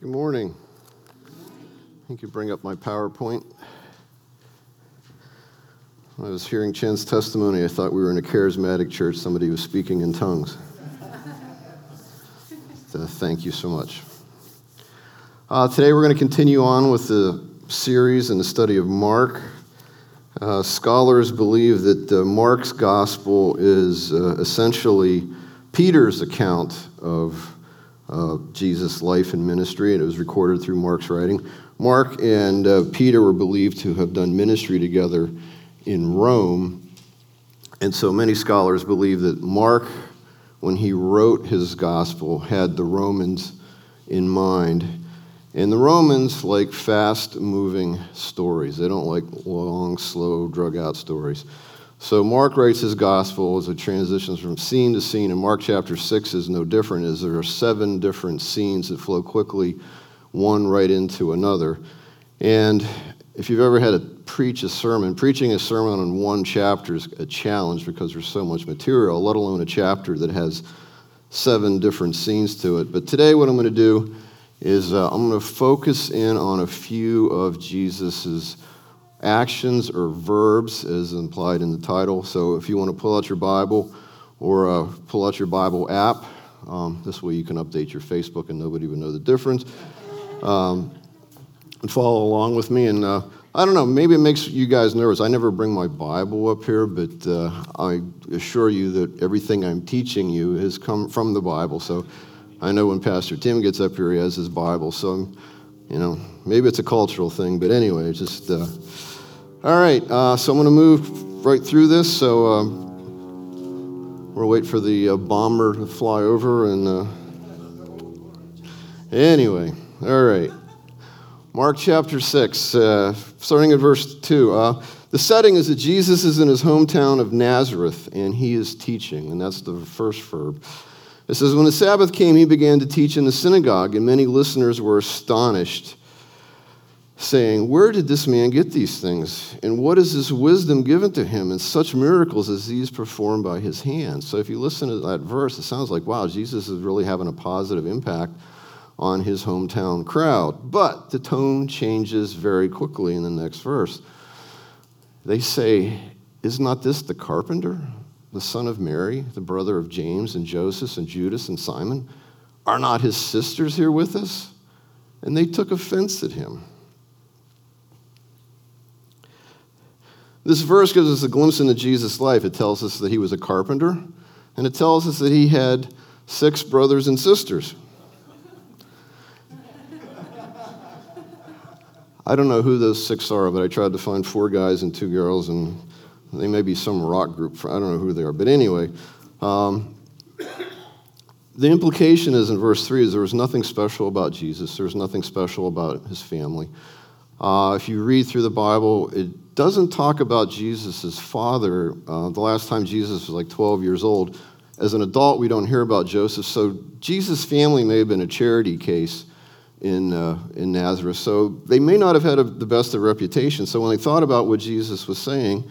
Good morning. I think you bring up my PowerPoint. When I was hearing Chen's testimony, I thought we were in a charismatic church. Somebody was speaking in tongues. so thank you so much. Uh, today we're going to continue on with the series and the study of Mark. Uh, scholars believe that uh, Mark's gospel is uh, essentially Peter's account of uh, Jesus' life and ministry, and it was recorded through Mark's writing. Mark and uh, Peter were believed to have done ministry together in Rome, and so many scholars believe that Mark, when he wrote his gospel, had the Romans in mind. And the Romans like fast moving stories. They don't like long, slow, drug out stories. So Mark writes his gospel as it transitions from scene to scene, and Mark chapter 6 is no different, as there are seven different scenes that flow quickly, one right into another. And if you've ever had to preach a sermon, preaching a sermon on one chapter is a challenge because there's so much material, let alone a chapter that has seven different scenes to it. But today, what I'm going to do is uh, I'm going to focus in on a few of Jesus's actions or verbs as implied in the title. So if you want to pull out your Bible or uh, pull out your Bible app, um, this way you can update your Facebook and nobody would know the difference. Um, and follow along with me. And uh, I don't know, maybe it makes you guys nervous. I never bring my Bible up here, but uh, I assure you that everything I'm teaching you has come from the Bible. So I know when Pastor Tim gets up here, he has his Bible. So, I'm, you know, maybe it's a cultural thing, but anyway, just. Uh, all right, uh, so I'm going to move right through this. So um, we'll wait for the uh, bomber to fly over. And uh, anyway, all right. Mark chapter 6, uh, starting at verse 2. Uh, the setting is that Jesus is in his hometown of Nazareth and he is teaching, and that's the first verb. It says, When the Sabbath came, he began to teach in the synagogue, and many listeners were astonished saying, Where did this man get these things? And what is this wisdom given to him and such miracles as these performed by his hands? So if you listen to that verse, it sounds like, wow, Jesus is really having a positive impact on his hometown crowd. But the tone changes very quickly in the next verse. They say, Is not this the carpenter, the son of Mary, the brother of James and Joseph and Judas and Simon? Are not his sisters here with us? And they took offense at him. This verse gives us a glimpse into Jesus' life. It tells us that he was a carpenter, and it tells us that he had six brothers and sisters. I don't know who those six are, but I tried to find four guys and two girls, and they may be some rock group. I don't know who they are. But anyway, um, the implication is in verse 3 is there was nothing special about Jesus, there was nothing special about his family. Uh, if you read through the Bible, it doesn't talk about Jesus' father. Uh, the last time Jesus was like 12 years old. As an adult, we don't hear about Joseph. So Jesus' family may have been a charity case in, uh, in Nazareth. So they may not have had a, the best of reputation. So when they thought about what Jesus was saying,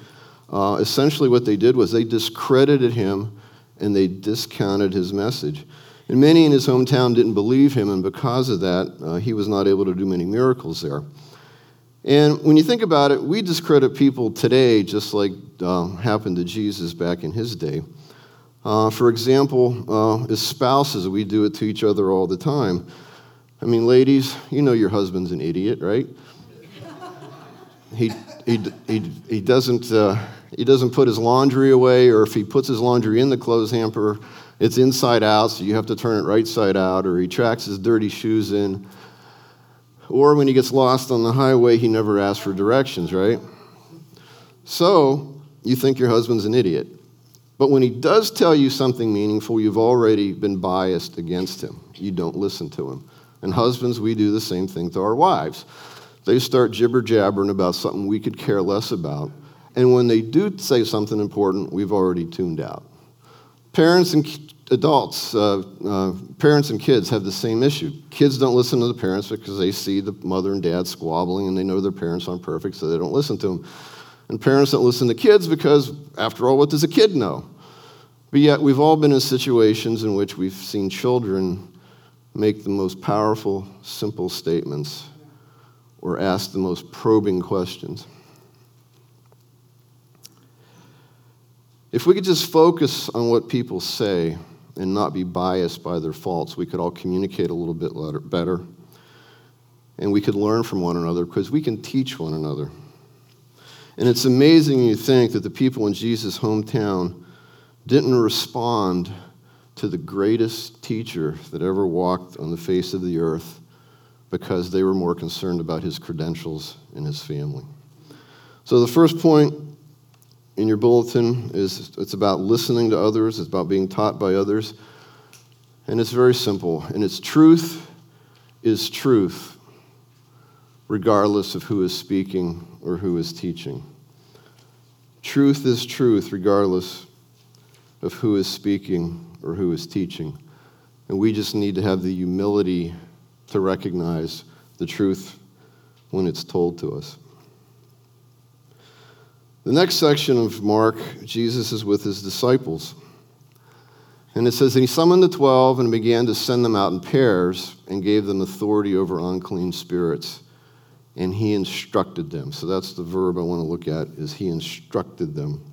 uh, essentially what they did was they discredited him and they discounted his message. And many in his hometown didn't believe him, and because of that, uh, he was not able to do many miracles there. And when you think about it, we discredit people today just like uh, happened to Jesus back in his day. Uh, for example, uh, as spouses, we do it to each other all the time. I mean, ladies, you know your husband's an idiot, right? he, he, he, he, doesn't, uh, he doesn't put his laundry away, or if he puts his laundry in the clothes hamper, it's inside out, so you have to turn it right side out, or he tracks his dirty shoes in or when he gets lost on the highway, he never asks for directions, right? So you think your husband's an idiot. But when he does tell you something meaningful, you've already been biased against him. You don't listen to him. And husbands, we do the same thing to our wives. They start jibber jabbering about something we could care less about. And when they do say something important, we've already tuned out. Parents and adults, uh, uh, parents and kids have the same issue. Kids don't listen to the parents because they see the mother and dad squabbling and they know their parents aren't perfect, so they don't listen to them. And parents don't listen to kids because, after all, what does a kid know? But yet, we've all been in situations in which we've seen children make the most powerful, simple statements or ask the most probing questions. If we could just focus on what people say and not be biased by their faults, we could all communicate a little bit better. And we could learn from one another because we can teach one another. And it's amazing you think that the people in Jesus' hometown didn't respond to the greatest teacher that ever walked on the face of the earth because they were more concerned about his credentials and his family. So the first point in your bulletin is it's about listening to others, it's about being taught by others. And it's very simple. And it's truth is truth, regardless of who is speaking or who is teaching. Truth is truth, regardless of who is speaking or who is teaching. And we just need to have the humility to recognize the truth when it's told to us. The next section of Mark, Jesus is with his disciples. And it says, And he summoned the twelve and began to send them out in pairs and gave them authority over unclean spirits. And he instructed them. So that's the verb I want to look at, is he instructed them.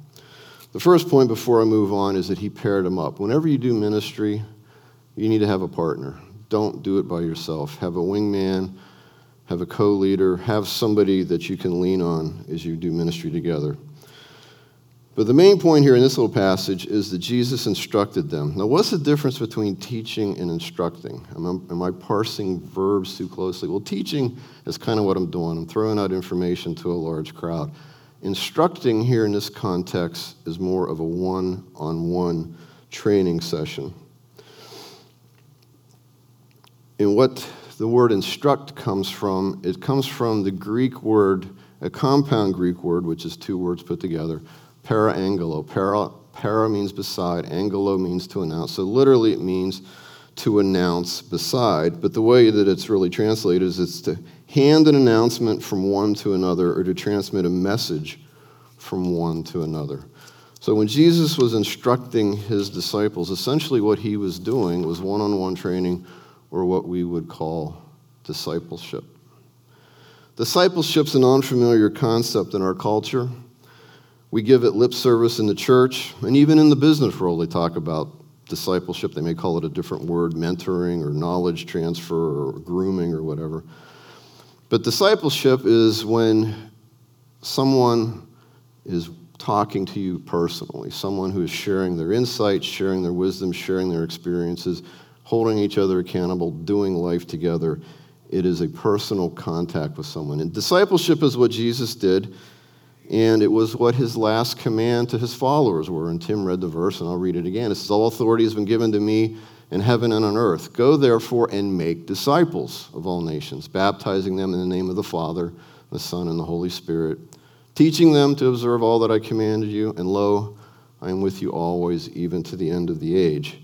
The first point before I move on is that he paired them up. Whenever you do ministry, you need to have a partner. Don't do it by yourself. Have a wingman, have a co leader, have somebody that you can lean on as you do ministry together. But the main point here in this little passage is that Jesus instructed them. Now, what's the difference between teaching and instructing? Am I, am I, parsing verbs too closely? Well, teaching is kind of what I'm doing. I'm throwing out information to a large crowd. Instructing here in this context is more of a one on one training session. And what the word instruct comes from, it comes from the Greek word, a compound Greek word, which is two words put together para angelo. Para, para means beside, angelo means to announce. So literally it means to announce beside, but the way that it's really translated is it's to hand an announcement from one to another or to transmit a message from one to another. So when Jesus was instructing his disciples, essentially what he was doing was one on one training or what we would call discipleship. Discipleship's an unfamiliar concept in our culture. We give it lip service in the church, and even in the business world, they talk about discipleship. They may call it a different word, mentoring or knowledge transfer or grooming or whatever. But discipleship is when someone is talking to you personally, someone who is sharing their insights, sharing their wisdom, sharing their experiences, holding each other accountable, doing life together. It is a personal contact with someone. And discipleship is what Jesus did and it was what his last command to his followers were. And Tim read the verse, and I'll read it again. It says, All authority has been given to me in heaven and on earth. Go therefore and make disciples of all nations, baptizing them in the name of the Father, the Son, and the Holy Spirit, teaching them to observe all that I commanded you. And lo, I am with you always, even to the end of the age.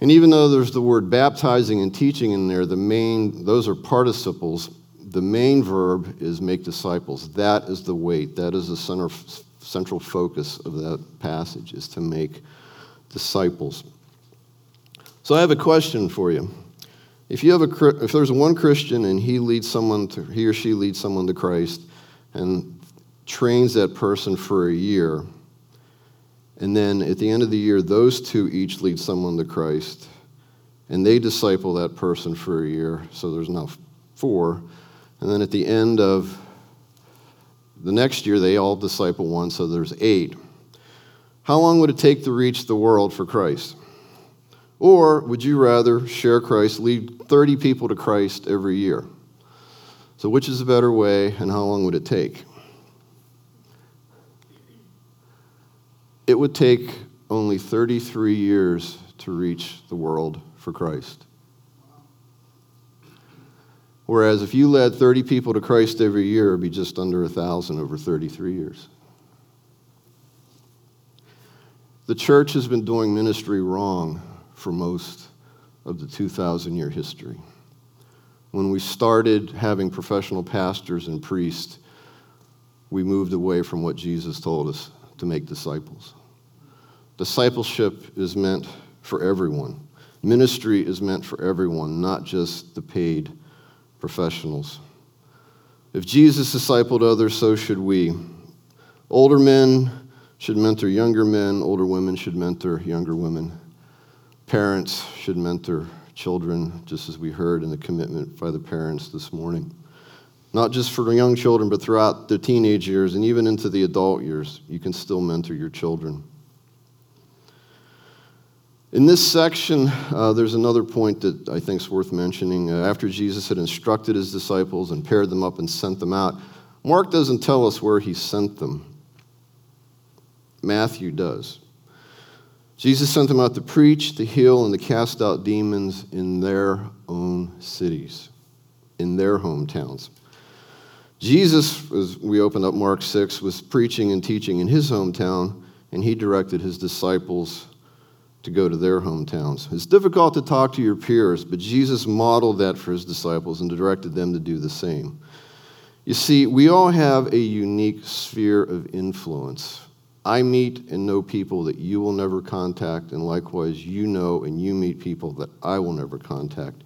And even though there's the word baptizing and teaching in there, the main, those are participles the main verb is make disciples. That is the weight. That is the center, central focus of that passage is to make disciples. So I have a question for you. If you have a if there's one Christian and he leads someone to he or she leads someone to Christ and trains that person for a year, and then at the end of the year those two each lead someone to Christ, and they disciple that person for a year, so there's now four. And then at the end of the next year, they all disciple one, so there's eight. How long would it take to reach the world for Christ? Or would you rather share Christ, lead 30 people to Christ every year? So, which is a better way, and how long would it take? It would take only 33 years to reach the world for Christ. Whereas if you led 30 people to Christ every year, it would be just under 1,000 over 33 years. The church has been doing ministry wrong for most of the 2,000 year history. When we started having professional pastors and priests, we moved away from what Jesus told us to make disciples. Discipleship is meant for everyone. Ministry is meant for everyone, not just the paid professionals. If Jesus discipled others, so should we. Older men should mentor younger men, older women should mentor younger women. Parents should mentor children, just as we heard in the commitment by the parents this morning. Not just for young children, but throughout the teenage years and even into the adult years, you can still mentor your children. In this section, uh, there's another point that I think is worth mentioning. Uh, after Jesus had instructed his disciples and paired them up and sent them out, Mark doesn't tell us where he sent them. Matthew does. Jesus sent them out to preach, to heal, and to cast out demons in their own cities, in their hometowns. Jesus, as we opened up Mark 6, was preaching and teaching in his hometown, and he directed his disciples to go to their hometowns. It's difficult to talk to your peers, but Jesus modeled that for his disciples and directed them to do the same. You see, we all have a unique sphere of influence. I meet and know people that you will never contact, and likewise, you know and you meet people that I will never contact.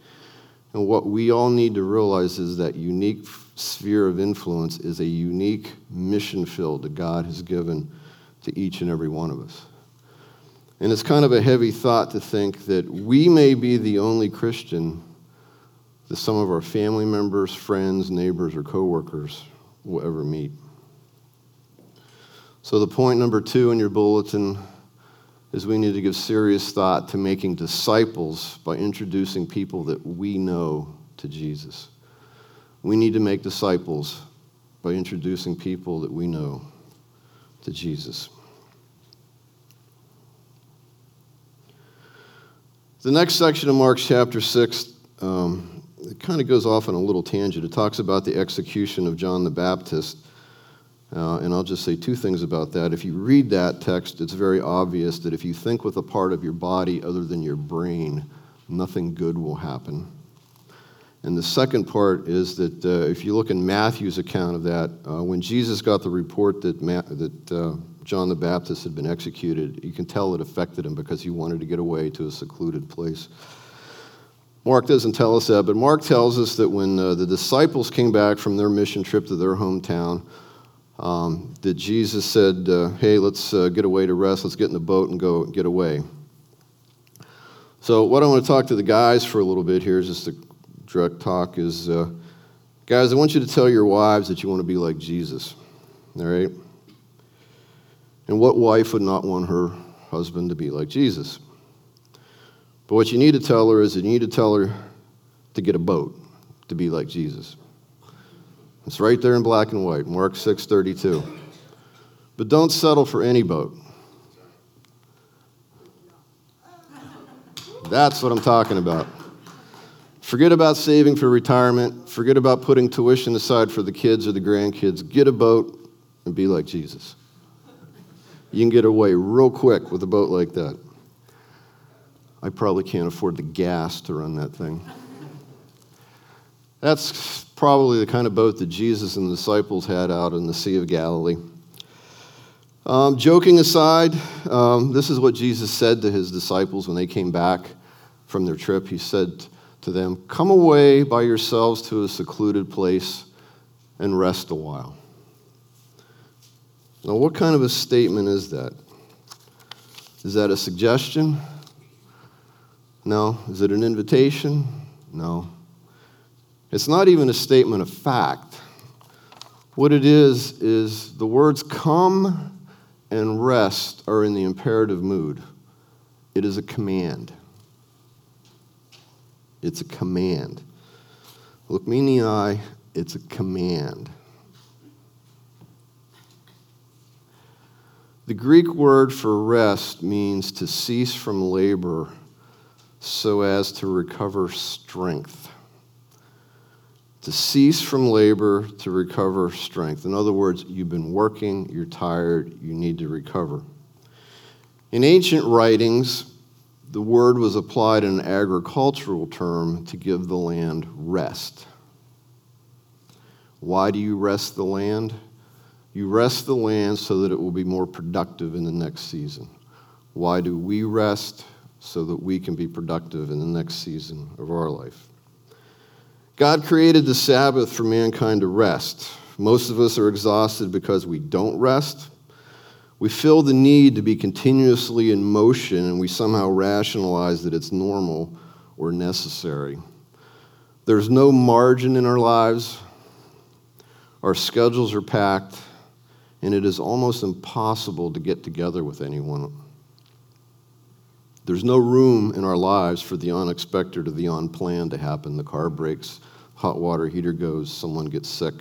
And what we all need to realize is that unique sphere of influence is a unique mission field that God has given to each and every one of us. And it's kind of a heavy thought to think that we may be the only Christian that some of our family members, friends, neighbors, or coworkers will ever meet. So, the point number two in your bulletin is we need to give serious thought to making disciples by introducing people that we know to Jesus. We need to make disciples by introducing people that we know to Jesus. The next section of Mark chapter 6, um, it kind of goes off on a little tangent. It talks about the execution of John the Baptist. Uh, and I'll just say two things about that. If you read that text, it's very obvious that if you think with a part of your body other than your brain, nothing good will happen. And the second part is that uh, if you look in Matthew's account of that, uh, when Jesus got the report that, Ma- that uh, John the Baptist had been executed, you can tell it affected him because he wanted to get away to a secluded place. Mark doesn't tell us that, but Mark tells us that when uh, the disciples came back from their mission trip to their hometown, um, that Jesus said, uh, Hey, let's uh, get away to rest. Let's get in the boat and go get away. So, what I want to talk to the guys for a little bit here is just a direct talk is uh, guys, I want you to tell your wives that you want to be like Jesus. All right? And what wife would not want her husband to be like Jesus? But what you need to tell her is that you need to tell her to get a boat to be like Jesus. It's right there in black and white, Mark 6:32. But don't settle for any boat. That's what I'm talking about. Forget about saving for retirement. Forget about putting tuition aside for the kids or the grandkids. Get a boat and be like Jesus. You can get away real quick with a boat like that. I probably can't afford the gas to run that thing. That's probably the kind of boat that Jesus and the disciples had out in the Sea of Galilee. Um, joking aside, um, this is what Jesus said to his disciples when they came back from their trip. He said to them, Come away by yourselves to a secluded place and rest a while. Now, what kind of a statement is that? Is that a suggestion? No. Is it an invitation? No. It's not even a statement of fact. What it is, is the words come and rest are in the imperative mood. It is a command. It's a command. Look me in the eye, it's a command. The Greek word for rest means to cease from labor so as to recover strength. To cease from labor to recover strength. In other words, you've been working, you're tired, you need to recover. In ancient writings, the word was applied in an agricultural term to give the land rest. Why do you rest the land? You rest the land so that it will be more productive in the next season. Why do we rest? so that we can be productive in the next season of our life. God created the Sabbath for mankind to rest. Most of us are exhausted because we don't rest. We feel the need to be continuously in motion, and we somehow rationalize that it's normal or necessary. There's no margin in our lives. Our schedules are packed, and it is almost impossible to get together with anyone. There's no room in our lives for the unexpected or the unplanned to happen. The car breaks, hot water heater goes, someone gets sick.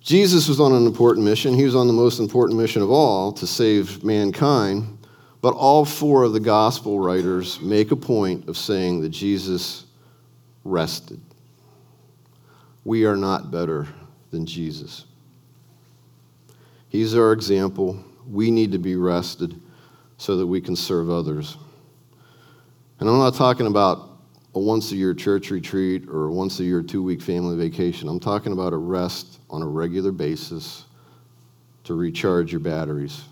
Jesus was on an important mission. He was on the most important mission of all to save mankind. But all four of the gospel writers make a point of saying that Jesus rested we are not better than Jesus. He's our example. We need to be rested so that we can serve others. And I'm not talking about a once a year church retreat or a once a year two week family vacation. I'm talking about a rest on a regular basis to recharge your batteries.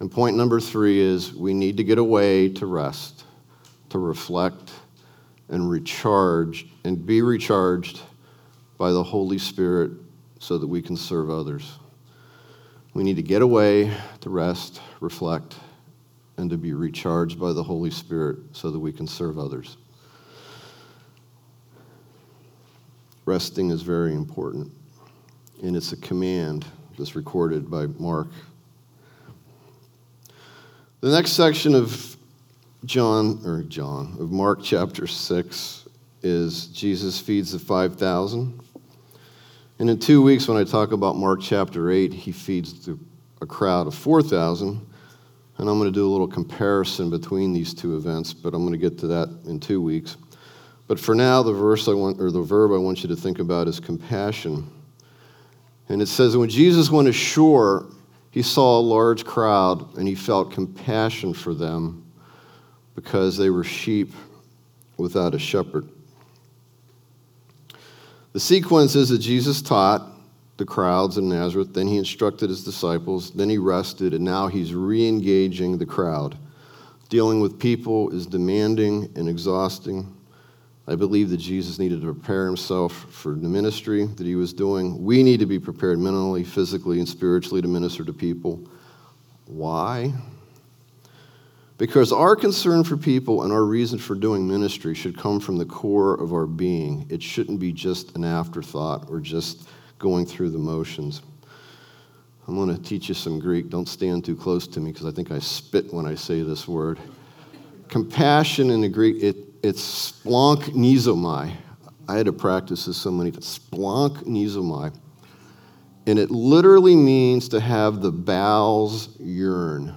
And point number three is we need to get away to rest, to reflect, and recharge, and be recharged by the Holy Spirit so that we can serve others. We need to get away to rest, reflect, and to be recharged by the Holy Spirit so that we can serve others. Resting is very important, and it's a command that's recorded by Mark. The next section of John, or John, of Mark chapter 6 is Jesus feeds the 5,000. And in two weeks, when I talk about Mark chapter 8, he feeds a crowd of 4,000. And I'm going to do a little comparison between these two events, but I'm going to get to that in two weeks. But for now, the verse I want, or the verb I want you to think about is compassion. And it says, when Jesus went ashore, he saw a large crowd and he felt compassion for them because they were sheep without a shepherd. The sequence is that Jesus taught the crowds in Nazareth, then he instructed his disciples, then he rested, and now he's re engaging the crowd. Dealing with people is demanding and exhausting. I believe that Jesus needed to prepare himself for the ministry that he was doing. We need to be prepared mentally, physically, and spiritually to minister to people. Why? Because our concern for people and our reason for doing ministry should come from the core of our being. It shouldn't be just an afterthought or just going through the motions. I'm going to teach you some Greek. Don't stand too close to me because I think I spit when I say this word. Compassion in the Greek, it, it's splanchnizomai. I had to practice this so many times. Splanchnizomai. And it literally means to have the bowels yearn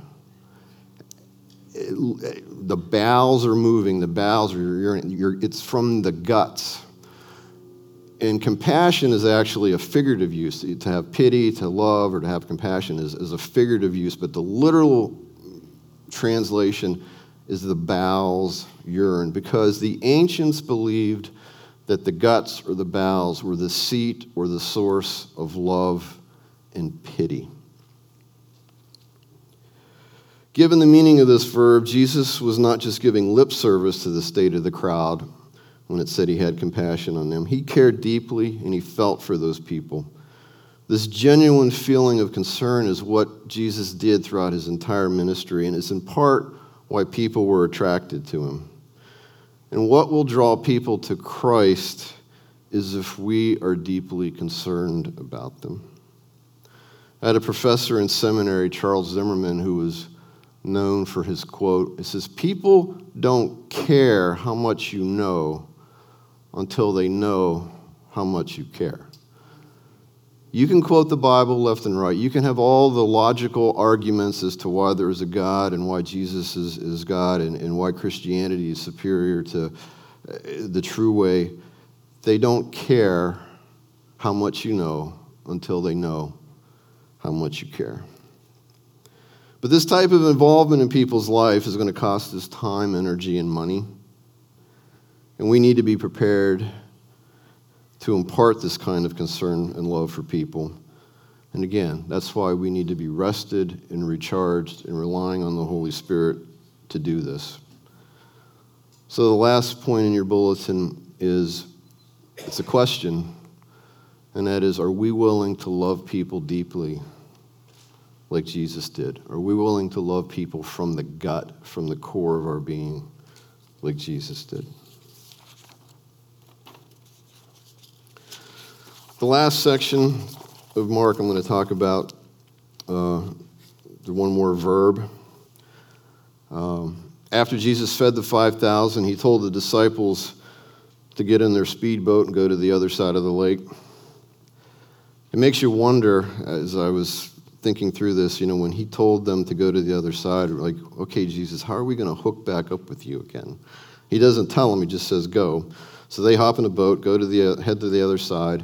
the bowels are moving, the bowels are, you're, you're, it's from the guts. And compassion is actually a figurative use. To have pity, to love, or to have compassion is, is a figurative use, but the literal translation is the bowels yearn, because the ancients believed that the guts or the bowels were the seat or the source of love and pity. Given the meaning of this verb, Jesus was not just giving lip service to the state of the crowd when it said he had compassion on them. He cared deeply and he felt for those people. This genuine feeling of concern is what Jesus did throughout his entire ministry, and it's in part why people were attracted to him. And what will draw people to Christ is if we are deeply concerned about them. I had a professor in seminary, Charles Zimmerman, who was known for his quote. It says, People don't care how much you know until they know how much you care. You can quote the Bible left and right. You can have all the logical arguments as to why there is a God and why Jesus is, is God and, and why Christianity is superior to uh, the true way. They don't care how much you know until they know how much you care. But this type of involvement in people's life is going to cost us time, energy, and money. And we need to be prepared to impart this kind of concern and love for people. And again, that's why we need to be rested and recharged and relying on the Holy Spirit to do this. So the last point in your bulletin is it's a question, and that is are we willing to love people deeply like Jesus did? Are we willing to love people from the gut, from the core of our being, like Jesus did? The last section of Mark I'm going to talk about, uh, the one more verb. Um, after Jesus fed the 5,000, he told the disciples to get in their speedboat and go to the other side of the lake. It makes you wonder, as I was thinking through this, you know, when he told them to go to the other side, like, okay, Jesus, how are we going to hook back up with you again? He doesn't tell them, he just says, go. So they hop in a boat, go to the, head to the other side.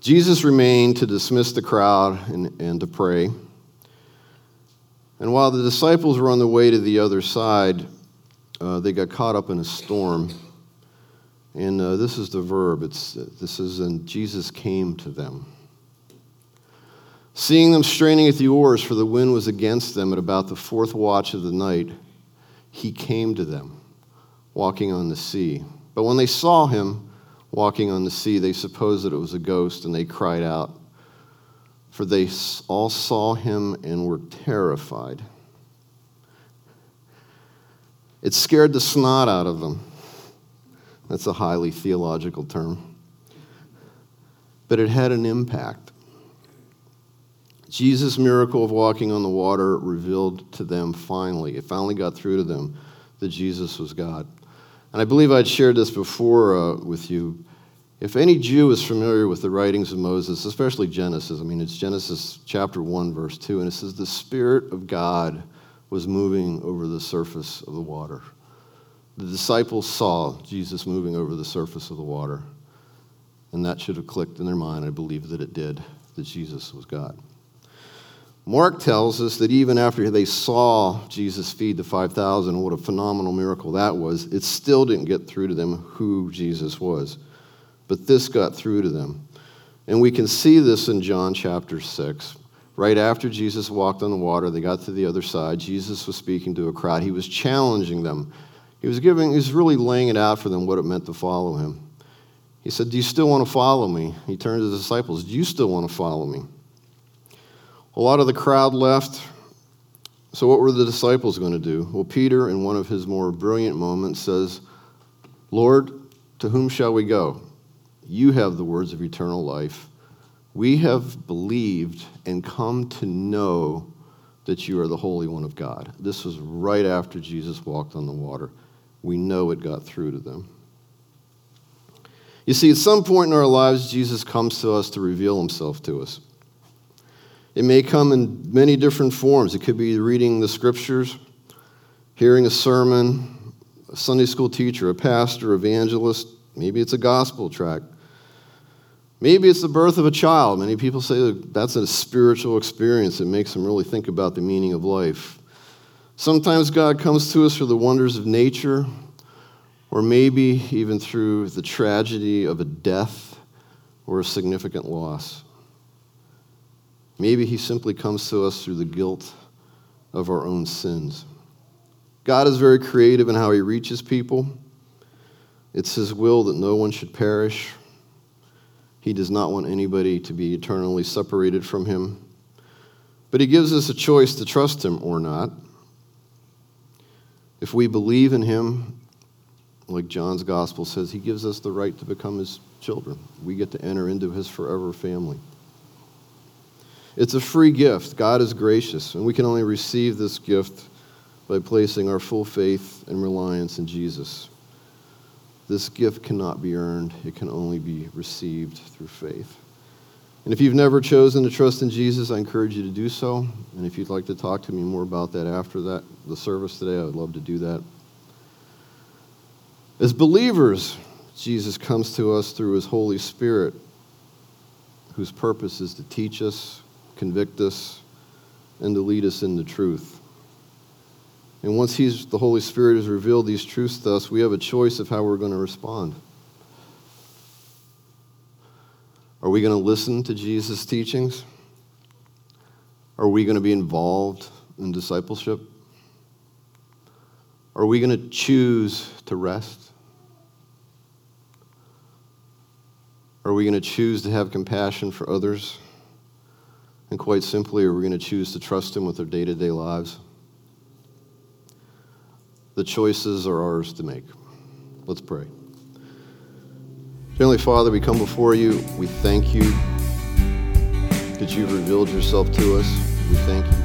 Jesus remained to dismiss the crowd and, and to pray. And while the disciples were on the way to the other side, uh, they got caught up in a storm. And uh, this is the verb. It's, this is, and Jesus came to them. Seeing them straining at the oars, for the wind was against them at about the fourth watch of the night, he came to them, walking on the sea. But when they saw him, walking on the sea, they supposed that it was a ghost and they cried out. For they all saw him and were terrified. It scared the snot out of them. That's a highly theological term. But it had an impact. Jesus' miracle of walking on the water revealed to them finally, it finally got through to them that Jesus was God. And I believe I'd shared this before uh, with you. If any Jew is familiar with the writings of Moses, especially Genesis, I mean, it's Genesis chapter 1, verse 2, and it says, The Spirit of God was moving over the surface of the water. The disciples saw Jesus moving over the surface of the water, and that should have clicked in their mind. I believe that it did, that Jesus was God. Mark tells us that even after they saw Jesus feed the 5,000, what a phenomenal miracle that was, it still didn't get through to them who Jesus was. But this got through to them. And we can see this in John chapter 6. Right after Jesus walked on the water, they got to the other side. Jesus was speaking to a crowd. He was challenging them. He was giving, he was really laying it out for them what it meant to follow him. He said, Do you still want to follow me? He turned to the disciples, Do you still want to follow me? A lot of the crowd left. So, what were the disciples going to do? Well, Peter, in one of his more brilliant moments, says, Lord, to whom shall we go? You have the words of eternal life. We have believed and come to know that you are the Holy One of God. This was right after Jesus walked on the water. We know it got through to them. You see, at some point in our lives, Jesus comes to us to reveal himself to us. It may come in many different forms. It could be reading the scriptures, hearing a sermon, a Sunday school teacher, a pastor, evangelist. Maybe it's a gospel track. Maybe it's the birth of a child. Many people say that that's a spiritual experience. It makes them really think about the meaning of life. Sometimes God comes to us through the wonders of nature, or maybe even through the tragedy of a death or a significant loss. Maybe he simply comes to us through the guilt of our own sins. God is very creative in how he reaches people. It's his will that no one should perish. He does not want anybody to be eternally separated from him. But he gives us a choice to trust him or not. If we believe in him, like John's gospel says, he gives us the right to become his children. We get to enter into his forever family. It's a free gift. God is gracious, and we can only receive this gift by placing our full faith and reliance in Jesus. This gift cannot be earned, it can only be received through faith. And if you've never chosen to trust in Jesus, I encourage you to do so. And if you'd like to talk to me more about that after that the service today, I would love to do that. As believers, Jesus comes to us through his Holy Spirit, whose purpose is to teach us, convict us, and to lead us into truth. And once he's, the Holy Spirit has revealed these truths to us, we have a choice of how we're going to respond. Are we going to listen to Jesus' teachings? Are we going to be involved in discipleship? Are we going to choose to rest? Are we going to choose to have compassion for others? And quite simply, are we going to choose to trust Him with our day to day lives? The choices are ours to make. Let's pray. Heavenly Father, we come before you. We thank you that you've revealed yourself to us. We thank you